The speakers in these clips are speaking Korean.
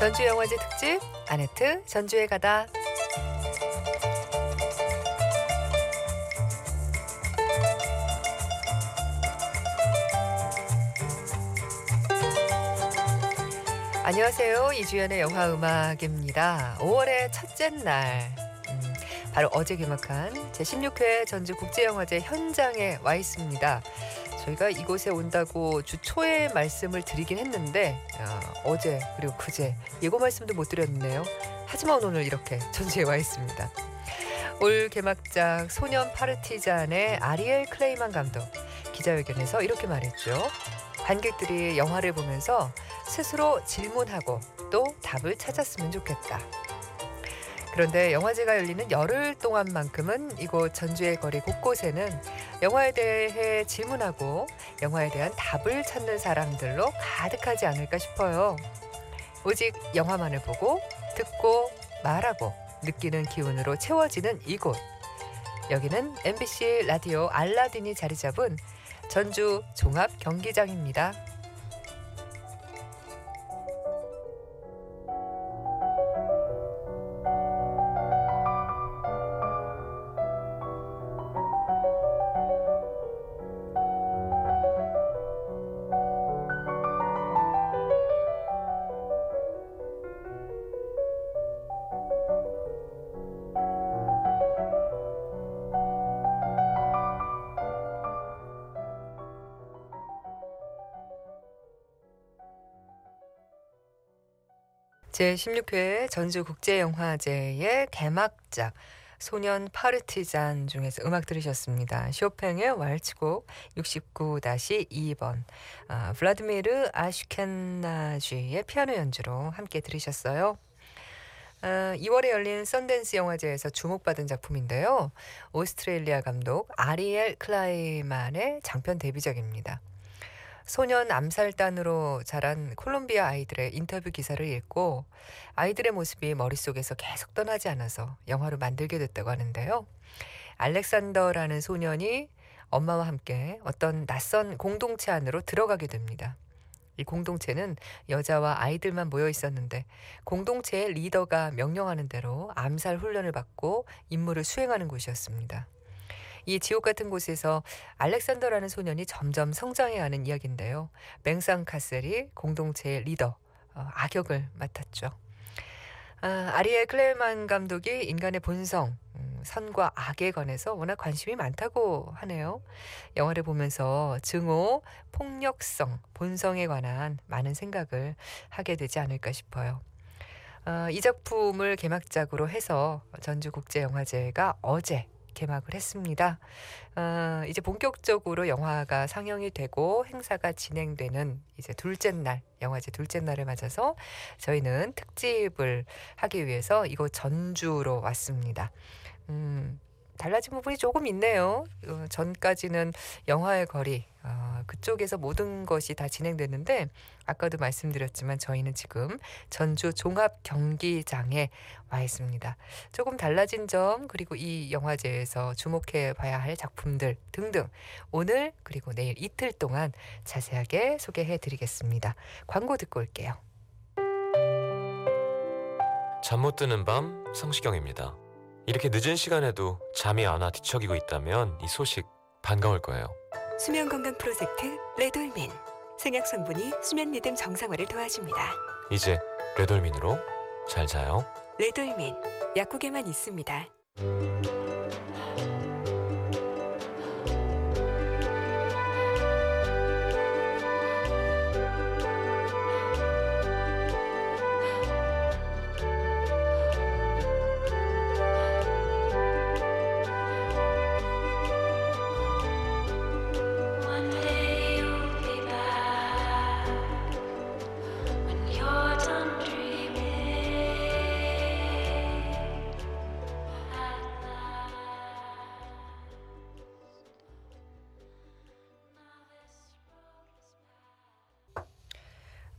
전주 영화제 특집 아네트 전주에 가다. 안녕하세요. 이주연의 영화 음악입니다. 5월의 첫째 날. 음, 바로 어제 개막한 제16회 전주 국제영화제 현장에 와 있습니다. 저희가 이곳에 온다고 주 초에 말씀을 드리긴 했는데 어, 제 그리고 그제 예고 말씀도 못 드렸네요. 하지만 오늘 이렇게 전주에 와 있습니다. 올 개막작 소년 파르티잔의 아리엘 클레이만 감독 기자회견에서 이렇게 말했죠. 관객들이 영화를 보면서 스스로 질문하고 또 답을 찾았으면 좋겠다. 그런데 영화제가 열리는 열흘 동안만큼은 이곳 전주의 거리 곳곳에는 영화에 대해 질문하고 영화에 대한 답을 찾는 사람들로 가득하지 않을까 싶어요. 오직 영화만을 보고 듣고 말하고 느끼는 기운으로 채워지는 이곳. 여기는 MBC 라디오 알라딘이 자리 잡은 전주 종합 경기장입니다. 제16회 전주국제영화제의 개막작 소년 파르티잔 중에서 음악 들으셨습니다. 쇼팽의 왈츠곡 69-2번 아, 블라드미르 아슈켄나쥐의 피아노 연주로 함께 들으셨어요. 아, 2월에 열린 썬댄스 영화제에서 주목받은 작품인데요. 오스트레일리아 감독 아리엘 클라이만의 장편 데뷔작입니다. 소년 암살단으로 자란 콜롬비아 아이들의 인터뷰 기사를 읽고 아이들의 모습이 머릿속에서 계속 떠나지 않아서 영화로 만들게 됐다고 하는데요. 알렉산더라는 소년이 엄마와 함께 어떤 낯선 공동체 안으로 들어가게 됩니다. 이 공동체는 여자와 아이들만 모여 있었는데 공동체의 리더가 명령하는 대로 암살 훈련을 받고 임무를 수행하는 곳이었습니다. 이 지옥 같은 곳에서 알렉산더라는 소년이 점점 성장해가는 이야기인데요. 맹상 카셀이 공동체의 리더, 어, 악역을 맡았죠. 아, 아리엘 클레만 감독이 인간의 본성, 음, 선과 악에 관해서 워낙 관심이 많다고 하네요. 영화를 보면서 증오, 폭력성, 본성에 관한 많은 생각을 하게 되지 않을까 싶어요. 어, 이 작품을 개막작으로 해서 전주국제영화제가 어제 개막을 했습니다. 어, 이제 본격적으로 영화가 상영이 되고 행사가 진행되는 이제 둘째 날, 영화제 둘째 날을 맞아서 저희는 특집을 하기 위해서 이곳 전주로 왔습니다. 음, 달라진 부분이 조금 있네요. 어, 전까지는 영화의 거리, 어, 그쪽에서 모든 것이 다 진행됐는데, 아까도 말씀드렸지만 저희는 지금 전주 종합 경기장에 와 있습니다. 조금 달라진 점, 그리고 이 영화제에서 주목해 봐야 할 작품들 등등, 오늘 그리고 내일 이틀 동안 자세하게 소개해 드리겠습니다. 광고 듣고 올게요. 잠 못 드는 밤 성시경입니다. 이렇게 늦은 시간에도 잠이 안 와 뒤척이고 있다면 이 소식 반가울 거예요. 수면 건강 프로젝트 레돌민. 생약 성분이 수면 리듬 정상화를 도와줍니다. 이제 레돌민으로 잘 자요. 레돌민. 약국에만 있습니다.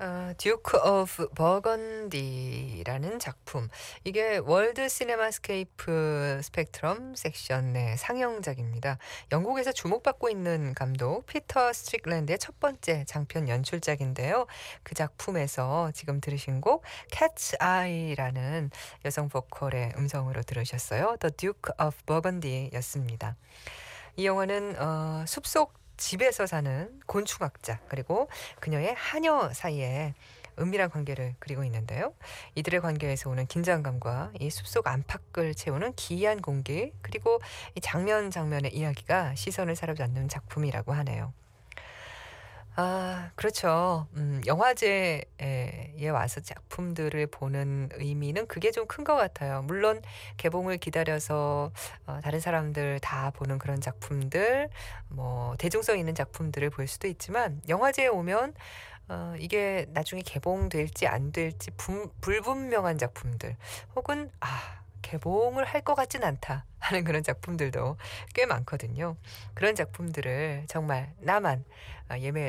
어, Duke of Burgundy라는 작품. 이게 World Cinemascape Spectrum 섹션의 상영작입니다. 영국에서 주목받고 있는 감독 피터 스트릭랜드의 첫 번째 장편 연출작인데요. 그 작품에서 지금 들으신 곡 Cat's Eye라는 여성 보컬의 음성으로 들으셨어요. The Duke of Burgundy였습니다. 이 영화는 어, 숲속 집에서 사는 곤충학자 그리고 그녀의 하녀 사이에 은밀한 관계를 그리고 있는데요. 이들의 관계에서 오는 긴장감과 이 숲속 안팎을 채우는 기이한 공기 그리고 이 장면 장면의 이야기가 시선을 사로잡는 작품이라고 하네요. 아, 그렇죠. 음, 영화제에 와서 작품들을 보는 의미는 그게 좀 큰 것 같아요. 물론 개봉을 기다려서 어, 다른 사람들 다 보는 그런 작품들, 뭐 대중성 있는 작품들을 볼 수도 있지만 영화제에 오면 어, 이게 나중에 개봉될지 안 될지 분, 불분명한 작품들 혹은 아 개봉을 할 것 같진 않다 하는 그런 작품들도 꽤 많거든요. 그런 작품들을 정말 나만 어, 예매